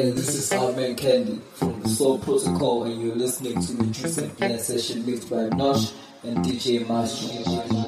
Hey, this is Outman Candy from the Soul Protocol, and you're listening to the Juice and session mixed by Nosh and DJ Master.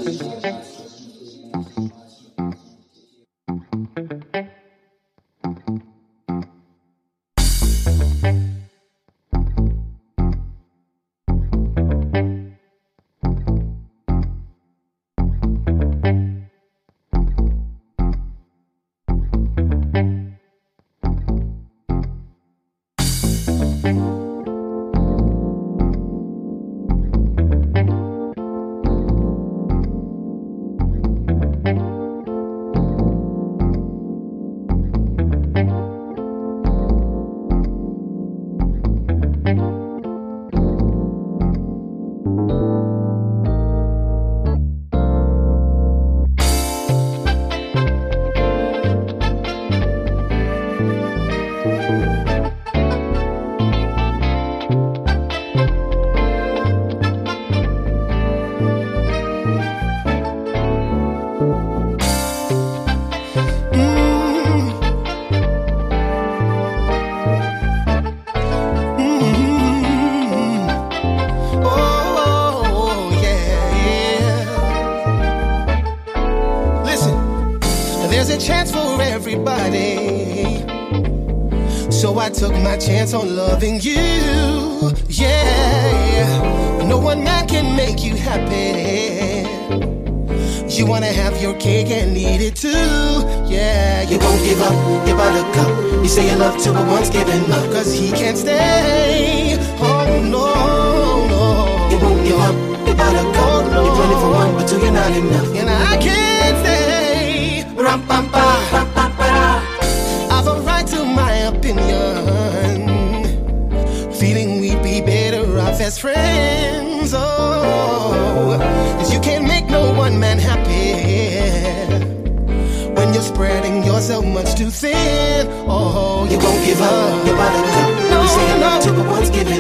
so much too thin. Oh, you won't give up, you won't let go. No, you say enough no. till the one's giving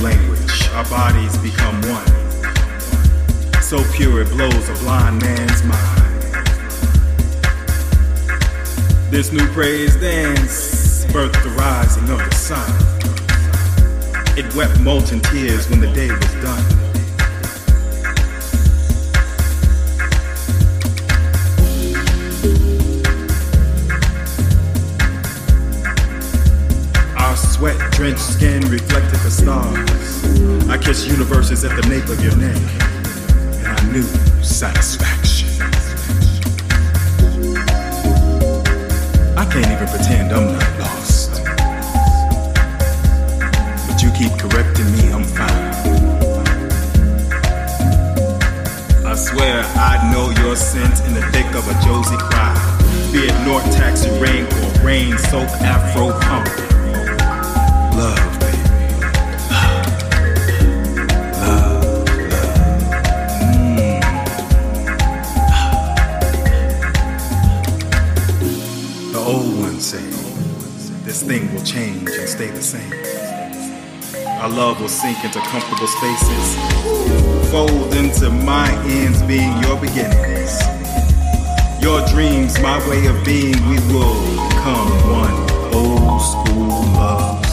language. Our bodies become one. So pure it blows a blind man's mind. This new praise birthed the rising of the sun. It wept molten tears when the day was done. Drenched skin reflected the stars. I kissed universes at the nape of your neck, and I knew satisfaction. I can't even pretend I'm not lost. But you keep correcting me, I'm fine. I swear I know your scent in the thick of a Jozi crowd. Be it North Taxi Rain or Rain Soap Afro Pump. Stay the same. Our love will sink into comfortable spaces, fold into my ends being your beginnings. Your dreams, my way of being, we will become one old school love